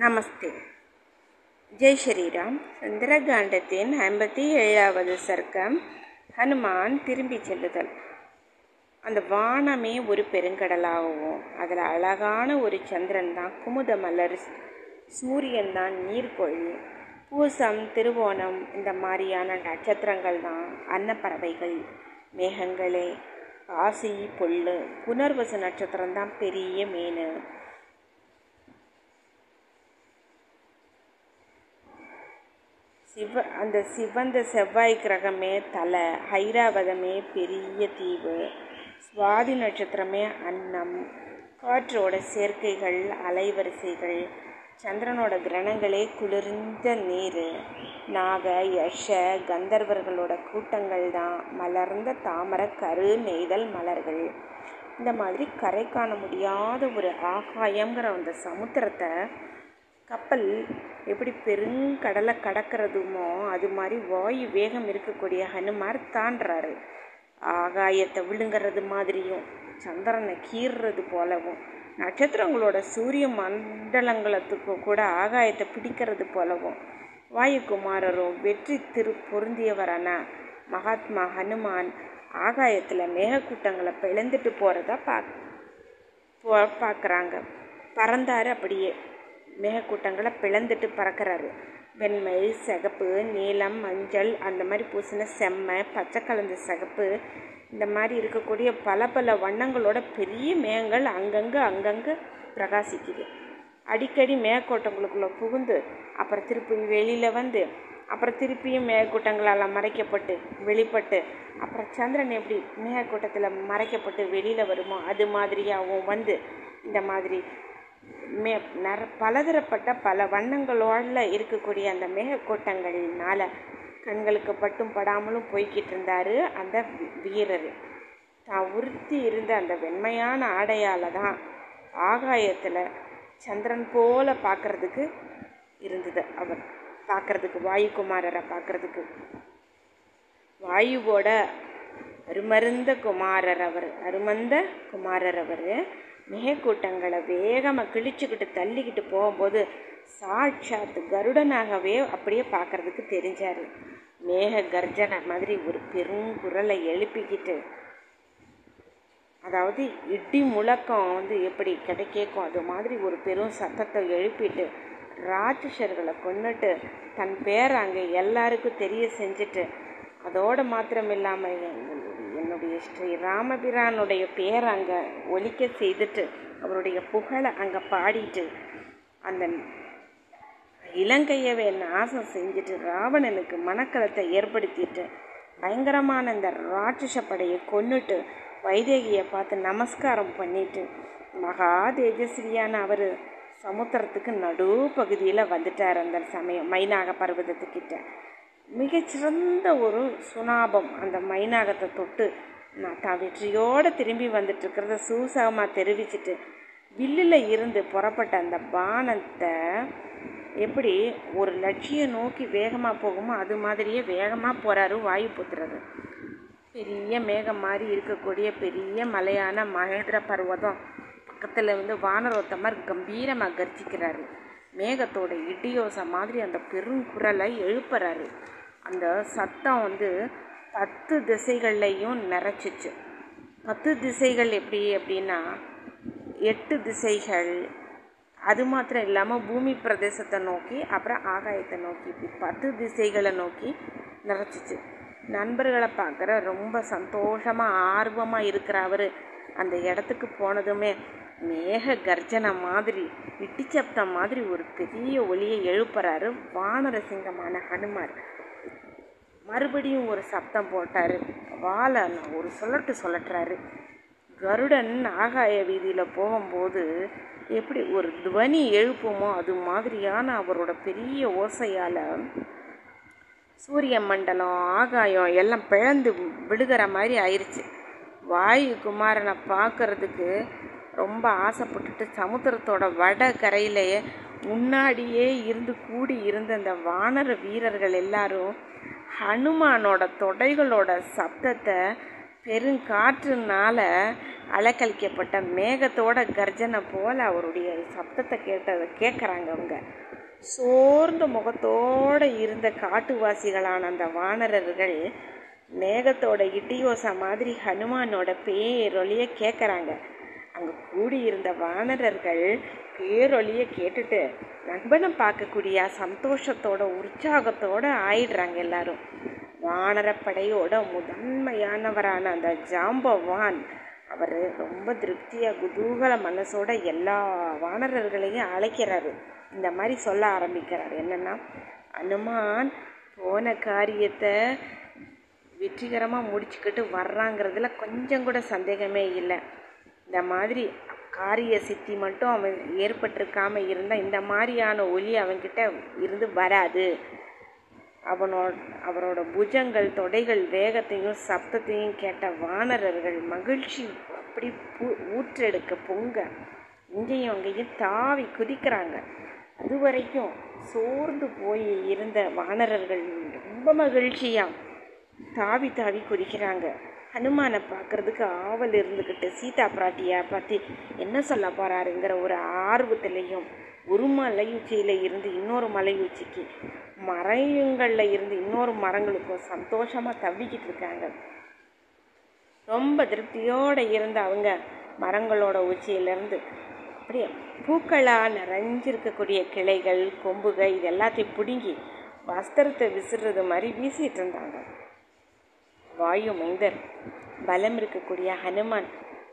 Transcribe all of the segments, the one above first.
நமஸ்தே. ஜெய் ஸ்ரீராம். சந்திரகாண்டத்தின் ஐம்பத்தி ஏழாவது சர்க்கம். ஹனுமான் திரும்பி செல்லுதல். அந்த வானமே ஒரு பெருங்கடலாகவும் அதில் அழகான ஒரு சந்திரன் தான் குமுத மலர் சூரியன் தான் நீர்கொழி பூசம் திருவோணம் இந்த மாதிரியான நட்சத்திரங்கள் தான் அன்னப்பறவைகள். மேகங்களே ஆசி பொல்லு புனர்வசு நட்சத்திரம் தான் பெரிய மீன். சிவ அந்த சிவந்த செவ்வாய் கிரகமே தலை ஹைராவதமே பெரிய தீவு சுவாதி நட்சத்திரமே அன்னம் காற்றோட சேர்க்கைகள் அலைவரிசைகள் சந்திரனோட கிரணங்களே குளிர்ந்த நீர் நாக யஷ கந்தர்வர்களோட கூட்டங்கள் தான் மலர்ந்த தாமரை கரு நெய்தல் மலர்கள். இந்த மாதிரி கரை காண முடியாத ஒரு ஆகாயங்கிற அந்த சமுத்திரத்தை கப்பல் எப்படி பெருங்கடலை கடக்கிறதுமோ அது மாதிரி வாயு வேகம் இருக்கக்கூடிய ஹனுமார் தாண்டுறாரு. ஆகாயத்தை விழுங்கிறது மாதிரியும் சந்திரனை கீறுறது போலவும் நட்சத்திரங்களோட சூரிய மண்டலங்களத்துக்கு கூட ஆகாயத்தை பிடிக்கிறது போலவும் வாயுகுமாரரும் வெற்றி திரு பொருந்தியவரான மகாத்மா ஹனுமான் ஆகாயத்தில் மேகக்கூட்டங்களை பிளந்துட்டு போகிறத பா பார்க்குறாங்க பறந்தார் அப்படியே. மேகக்கூட்டங்களை பிளந்துட்டு பறக்கிறாரு. வெண்மை சிகப்பு நீலம் மஞ்சள் அந்த மாதிரி பூசின செம்மை பச்சை கலந்த சிகப்பு இந்த மாதிரி இருக்கக்கூடிய பல பல வண்ணங்களோட பெரிய மேகங்கள் அங்கங்கே அங்கங்கே பிரகாசிக்குது. அடிக்கடி மேகக்கூட்டங்களுக்குள்ளே புகுந்து அப்புறம் திருப்பி வெளியில் வந்து அப்புறம் திருப்பியும் மேகக்கூட்டங்களால் மறைக்கப்பட்டு வெளிப்பட்டு அப்புறம் சந்திரன் எப்படி மேகக்கூட்டத்தில் மறைக்கப்பட்டு வெளியில் வருமோ அது மாதிரியாகவும் வந்து இந்த மாதிரி மே நர பலதரப்பட்ட பல வண்ணங்களோட இருக்கக்கூடிய அந்த மேகக்கூட்டங்களினால கண்களுக்கு பட்டும் படாமலும் போய்கிட்டு இருந்தார் அந்த வீரர். தான் உறுத்தி இருந்த அந்த வெண்மையான ஆடையால் தான் ஆகாயத்தில் சந்திரன் போல பார்க்கறதுக்கு இருந்தது அவர். பார்க்கறதுக்கு வாயுகுமாரரை பார்க்கறதுக்கு வாயுவோட அருமருந்த குமாரர் அவர். அருமந்த குமாரர் அவர். மேகக்கூட்டங்களை வேகமாக கிழிச்சுக்கிட்டு தள்ளிக்கிட்டு போகும்போது சாட்சாத் கருடனாகவே அப்படியே பார்க்கறதுக்கு தெரிஞ்சார். மேக கர்ஜனை மாதிரி ஒரு பெருங்குரலை எழுப்பிக்கிட்டு அதாவது இடி முழக்கம் வந்து எப்படி கிடைக்கேக்கும் அது மாதிரி ஒரு பெரும் சத்தத்தை எழுப்பிட்டு ராட்சசர்களை கொண்டுட்டு தன் பேர் அங்கே எல்லாருக்கும் தெரிய செஞ்சுட்டு அதோடு மாத்திரம் இல்லாமல் என்னுடைய ஸ்ரீ ராமபிரானுடைய பேர் அங்கே ஒலிக்க செய்துட்டு அவருடைய புகழை அங்கே பாடிட்டு அந்த இலங்கையவே நாசம் செஞ்சுட்டு ராவணனுக்கு மனக்கலத்தை ஏற்படுத்திட்டு பயங்கரமான இந்த ராட்சச படையை கொன்னுட்டு வைதேகியை பார்த்து நமஸ்காரம் பண்ணிட்டு மகா தேஜஸ்ரீயான அவர் சமுத்திரத்துக்கு நடு பகுதியில் வந்துட்டார் அந்த சமயம் மைனாக பர்வதத்துக்கிட்ட. மிகச்சிறந்த ஒரு சுனாபம் அந்த மைனாகத்தை தொட்டு நான் தான் வெற்றியோடு திரும்பி வந்துட்டுருக்கிறத சூசகமாக தெரிவிச்சிட்டு வில்லில் இருந்து புறப்பட்ட அந்த பானத்தை எப்படி ஒரு லட்சியம் நோக்கி வேகமாக போகுமோ அது மாதிரியே வேகமாக போகிறாரு வாயு புத்துறது பெரிய மேகம் மாதிரி இருக்கக்கூடிய பெரிய மலையான மகேந்திர பர்வதம். பக்கத்தில் வந்து வானரோத்தமர் கம்பீரமாக கர்ஜிக்கிறாரு. மேகத்தோட இடியோசை மாதிரி அந்த பெருங்குரலை எழுப்புறாரு. அந்த சத்தம் வந்து பத்து திசைகள்லையும் நிறைச்சிச்சு பத்து திசைகள் எப்படி அப்படின்னா எட்டு திசைகள். அது மாத்திரம் இல்லாமல் பூமி பிரதேசத்தை நோக்கி அப்புறம் ஆகாயத்தை நோக்கி இப்படி பத்து திசைகளை நோக்கி நிறைச்சிச்சு நண்பர்களை பார்க்குற ரொம்ப சந்தோஷமாக ஆர்வமாக இருக்கிற அவர் அந்த இடத்துக்கு போனதுமே மேக கர்ஜனை மாதிரி இட்டிச்சப்தம் மாதிரி ஒரு பெரிய ஒளியை எழுப்புறாரு வானர சிங்கமான ஹனுமார். மறுபடியும் ஒரு சப்தம் போட்டார். வாழை ஒரு சொல்லட்டு சொல்லட்டுறாரு. கருடன் ஆகாய வீதியில் போகும்போது எப்படி ஒரு துவனி எழுப்புமோ அது மாதிரியான அவரோட பெரிய ஓசையால் சூரிய மண்டலம் ஆகாயம் எல்லாம் பிழந்து விழுகிற மாதிரி ஆயிடுச்சு வாயு குமாரனை பார்க்கறதுக்கு ரொம்ப ஆசைப்பட்டுட்டு சமுத்திரத்தோட வட கரையிலேயே முன்னாடியே இருந்து கூடி இருந்த அந்த வானர வீரர்கள் எல்லாரும் ஹனுமானோட தொடைகளோட சப்தத்தை பெருங்காற்றுனால அலக்கழிக்கப்பட்ட மேகத்தோட கர்ஜனை போல அவருடைய சப்தத்தை கேட்டதை கேட்குறாங்க அவங்க. சோர்ந்த முகத்தோடு இருந்த காட்டுவாசிகளான அந்த வானரர்கள் மேகத்தோட இட்டியோசா மாதிரி ஹனுமானோட பேரொழிய கேட்குறாங்க அங்கே கூடியிருந்த வானரர்கள் பேரொழிய கேட்டுட்டு நண்பனை பார்க்கக்கூடிய சந்தோஷத்தோட உற்சாகத்தோட ஆயிடுறாங்க எல்லாரும். வானரப்படையோட முதன்மையானவரான அந்த ஜாம்பவான் அவர் ரொம்ப திருப்தியாக குதூகல மனசோட எல்லா வானரர்களையும் அழைக்கிறாரு. இந்த மாதிரி சொல்ல ஆரம்பிக்கிறார். என்னென்னா அனுமான் போன காரியத்தை வெற்றிகரமாக முடிச்சுக்கிட்டு வர்றாங்கிறதுல கொஞ்சம் கூட சந்தேகமே இல்லை. இந்த மாதிரி காரிய சித்தி மட்டும் அவன் ஏற்பட்டிருக்காம இருந்தால் இந்த மாதிரியான ஒலி அவன்கிட்ட இருந்து வராது. அவனோட அவரோட புஜங்கள் தொடைகள் வேகத்தையும் சப்தத்தையும் கேட்ட வானரர்கள் மகிழ்ச்சி அப்படி பூ ஊற்றெடுக்க பொங்க இங்கேயும் அங்கேயும் தாவி குதிக்கிறாங்க. அது வரைக்கும் சோர்ந்து போய் இருந்த வானரர்கள் ரொம்ப மகிழ்ச்சியாக தாவி தாவி குதிக்கிறாங்க. ஹனுமானை பார்க்கறதுக்கு ஆவல் இருந்துக்கிட்டு சீதா பிராட்டியை பற்றி என்ன சொல்ல போகிறாருங்கிற ஒரு ஆர்வத்திலையும் ஒரு மலை உச்சியில் இருந்து இன்னொரு மலை உச்சிக்கு மரங்களில் இருந்து இன்னொரு மரங்களுக்கும் சந்தோஷமாக தவிக்கிட்டு இருக்காங்க. ரொம்ப திருப்தியோடு இருந்த அவங்க மரங்களோட உச்சியிலேருந்து அப்படியே பூக்களாக நிறைஞ்சிருக்கக்கூடிய கிளைகள் கொம்புகள் இது எல்லாத்தையும் பிடுங்கி வஸ்திரத்தை விசிறது மாதிரி வீசிகிட்டு இருந்தாங்க. வாயு மைந்தர். பலம் இருக்கக்கூடிய ஹனுமான்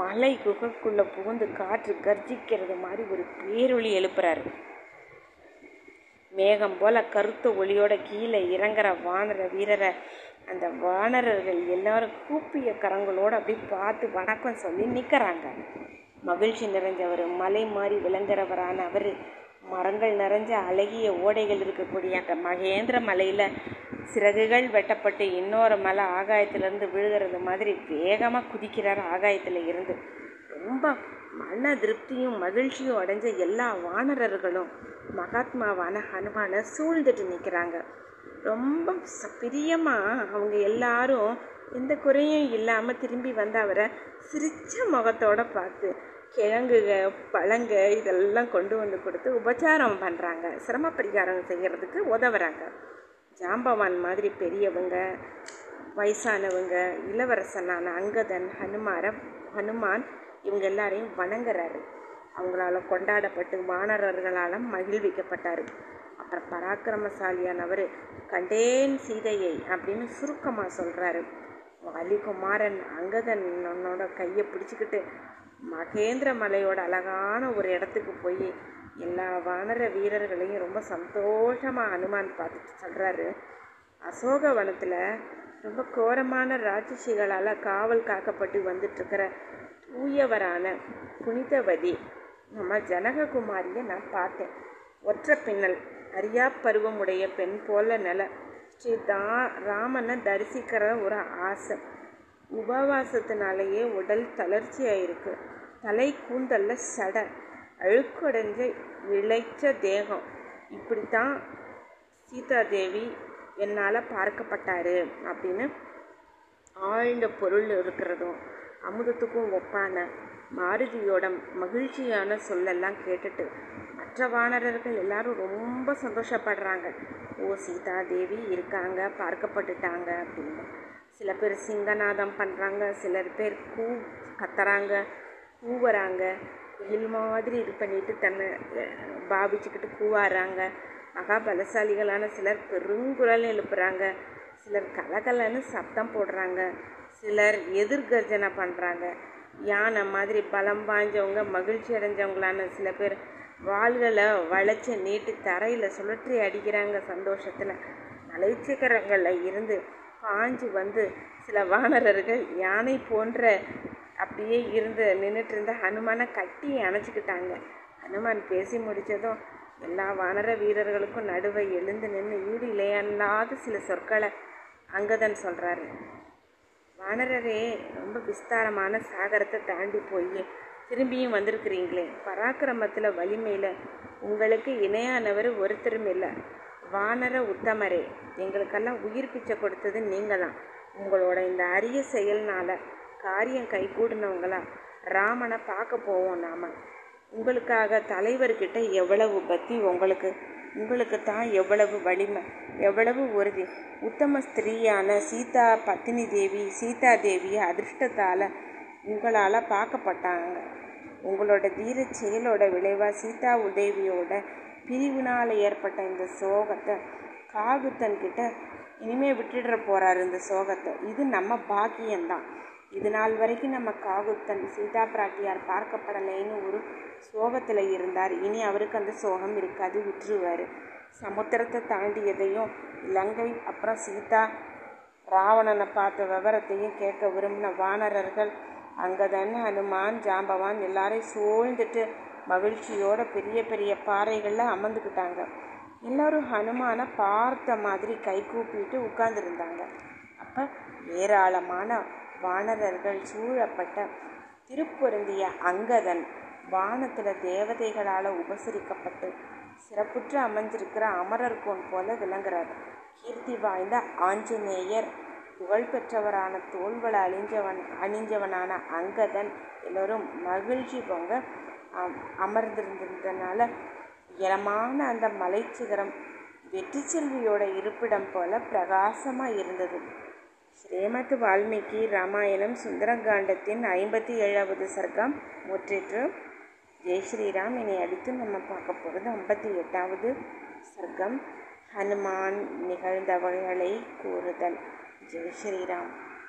மலை குகைக்குள்ளே புகுந்து காற்று கர்ஜிக்கிறது மாதிரி ஒரு பேரொளி எழுப்புறாரு. மேகம் போல கருத்த ஒளியோட கீழே இறங்குற வானர வீரரை அந்த வானரர்கள் எல்லாரும் கூப்பிய கரங்களோடு அப்படியே பார்த்து வணக்கம் சொல்லி நிற்கிறாங்க மகிழ்ச்சி நிறைஞ்சவர் மலை மாறி விளங்குறவரான அவர். மரங்கள் நிறைஞ்ச அழகிய ஓடைகள் இருக்கக்கூடிய அந்த மகேந்திர மலையில் சிறகுகள் வெட்டப்பட்டு இன்னொரு மலை ஆகாயத்திலேருந்து விழுகிறது மாதிரி வேகமாக குதிக்கிறார் ஆகாயத்தில் இருந்து. ரொம்ப மன திருப்தியும் மகிழ்ச்சியும் அடைஞ்ச எல்லா வானரர்களும் மகாத்மாவான ஹனுமானை சூழ்ந்துட்டு நிற்கிறாங்க ரொம்ப பிரியமாக அவங்க எல்லாரும் எந்த குறையும் இல்லாமல் திரும்பி வந்த அவரை சிரித்த முகத்தோடு பார்த்து கிழங்குக பழங்க இதெல்லாம் கொண்டு வந்து கொடுத்து உபச்சாரம் பண்ணுறாங்க சிரம பரிகாரம் செய்கிறதுக்கு உதவுறாங்க. ஜாம்பவான் மாதிரி பெரியவங்க வயசானவங்க இளவரசனான அங்கதன் ஹனுமார ஹனுமான் இவங்க எல்லாரையும் வணங்குறாரு. அவங்களால கொண்டாடப்பட்டு வானரர்களால் மகிழ்விக்கப்பட்டார். அப்புறம் பராக்கிரமசாலியானவர் கண்டேன் சீதையை அப்படின்னு சுருக்கமாக சொல்கிறாரு வலிகுமாரன் அங்கதனோட கையை பிடிச்சிக்கிட்டு மகேந்திர மலையோட அழகான ஒரு இடத்துக்கு போய் எல்லா வானர வீரர்களையும் ரொம்ப சந்தோஷமாக அனுமான் பார்த்துட்டு சொல்கிறாரு அசோகவனத்தில் ரொம்ப கோரமான ராட்சசிகளால் காவல் காக்கப்பட்டு வந்துட்டுருக்கிற தூயவரான புனிதவதி நம்ம ஜனககுமாரியை நான் பார்த்தேன். ஒற்ற பின்னல் அரியா பருவமுடைய பெண் போல நில. ஸ்ரீ தா ராமனை தரிசிக்கிற ஒரு ஆசை. உபவாசத்தினாலேயே உடல் தளர்ச்சியாக இருக்குது தலை கூந்தலில் சடை. அழுக்கடைஞ்ச இழைச்ச தேகம். இப்படித்தான் சீதாதேவி என்னால் பார்க்கப்பட்டாரு அப்படின்னு ஆழ்ந்த பொருள் இருக்கிறதும் அமுதத்துக்கும் ஒப்பான மாருதியோட மகிழ்ச்சியான சொல்லெல்லாம் கேட்டுட்டு மற்ற வானரர்கள் எல்லாரும் ரொம்ப சந்தோஷப்படுறாங்க. ஓ சீதா தேவி இருக்காங்க பார்க்கப்பட்டுட்டாங்க அப்படின்னு. சில பேர் சிங்கநாதம் பண்ணுறாங்க சிலர் பேர் கூ கத்துறாங்க கூவுறாங்க. வெயில் மாதிரி இது பண்ணிட்டு தன்னை பாவிச்சுக்கிட்டு கூவாடுறாங்க மகாபலசாலிகளான சிலர் பெருங்குரல் எழுப்புறாங்க. சிலர் கலகலன்னு சத்தம் போடுறாங்க. சிலர் எதிர்கர்ஜனை பண்ணுறாங்க யானை மாதிரி பலம் பாய்ஞ்சவங்க மகிழ்ச்சி அடைஞ்சவங்களான சில பேர் வாள்களை வளைச்சி நீட்டி தரையில் சுழற்றி அடிக்கிறாங்க சந்தோஷத்தில். மலைச்சிக்கரங்களில் இருந்து பாஞ்சு வந்து சில வானரர்கள் யானை போன்ற அப்படியே இருந்து நின்றுட்டு இருந்த ஹனுமானை கட்டி அணைச்சிக்கிட்டாங்க. ஹனுமான் பேசி முடித்ததும் எல்லா வானர வீரர்களுக்கும் நடுவை எழுந்து நின்று ஈடு இலையல்லாத சில சொற்களை அங்கதன் சொல்கிறாரு வானரரே ரொம்ப விஸ்தாரமான சாகரத்தை தாண்டி போய். திரும்பியும் வந்திருக்கிறீங்களே. பராக்கிரமத்தில் வலிமையில் உங்களுக்கு இணையானவர் ஒருத்தரும் இல்லை. வானர உத்தமரே எங்களுக்கெல்லாம் உயிர் பிச்சை கொடுத்தது நீங்கள் தான் உங்களோட இந்த அரிய செயல்னால் காரியம் கைகூடினவங்களா ராமனை பார்க்க போவோம் நாம். உங்களுக்காக தலைவர்கிட்ட எவ்வளவு பக்தி உங்களுக்கு? உங்களுக்கு தான் எவ்வளவு வலிமை எவ்வளவு உறுதி. உத்தம ஸ்திரீயான சீதா பத்தினி தேவி சீதா தேவி அதிர்ஷ்டத்தால் உங்களால் பார்க்கப்பட்டாங்க. உங்களோட தீர செயலோட விளைவாக சீதா உதவியோட பிரிவினால் ஏற்பட்ட இந்த சோகத்தை காகுத்தன்கிட்ட இனிமே விட்டுடுற போகிறாரு இந்த சோகத்தை. இது நம்ம பாக்கியம்தான். இது நாள் வரைக்கும் நம்ம காகுத்தன் சீதா பிராட்டியார் பார்க்கப்படலைன்னு ஒரு சோகத்தில் இருந்தார். இனி அவருக்கு அந்த சோகம் இருக்காது விட்டுருவார். சமுத்திரத்தை தாண்டியதையும் இலங்கை அப்புறம் சீதா ராவணனை பார்த்த விவரத்தையும் கேட்க விரும்பின வானரர்கள் அங்கே தானே ஹனுமான் ஜாம்பவான் எல்லாரையும் சூழ்ந்துட்டு மகிழ்ச்சியோட பெரிய பெரிய பாறைகளில் அமர்ந்துக்கிட்டாங்க. எல்லோரும் ஹனுமானை பார்த்த மாதிரி கை கூப்பிட்டு உட்கார்ந்துருந்தாங்க. அப்போ ஏராளமான வானரர்கள் சூழப்பட்ட திருப்பொருந்திய அங்கதன் வானத்தில் தேவதைகளால் உபசரிக்கப்பட்டு சிறப்புற்று அமைஞ்சிருக்கிற அமரர் கோன் போல விளங்குறார். கீர்த்தி வாய்ந்த ஆஞ்சநேயர் புகழ்பெற்றவரான தோள்வள அழிஞ்சவன் அணிஞ்சவனான அங்கதன் எல்லோரும் மகிழ்ச்சி பொங்க அமர்ந்திருந்ததுனால உயரமான அந்த மலைச்சிகரம் வெற்றி செல்வியோட இருப்பிடம் போல பிரகாசமாக இருந்தது. ஸ்ரீமத் வால்மீகி ராமாயணம் சுந்தரகாண்டத்தின் ஐம்பத்தி ஏழாவது சர்க்கம் முற்றிற்று. ஜெய் ஸ்ரீராம். இனி அடுத்து நம்ம பார்க்க போகிறது ஐம்பத்தி எட்டாவது சர்க்கம். ஹனுமான் நிகழ்ந்தவர்களை கூறுதல். ஜெய் ஸ்ரீராம்.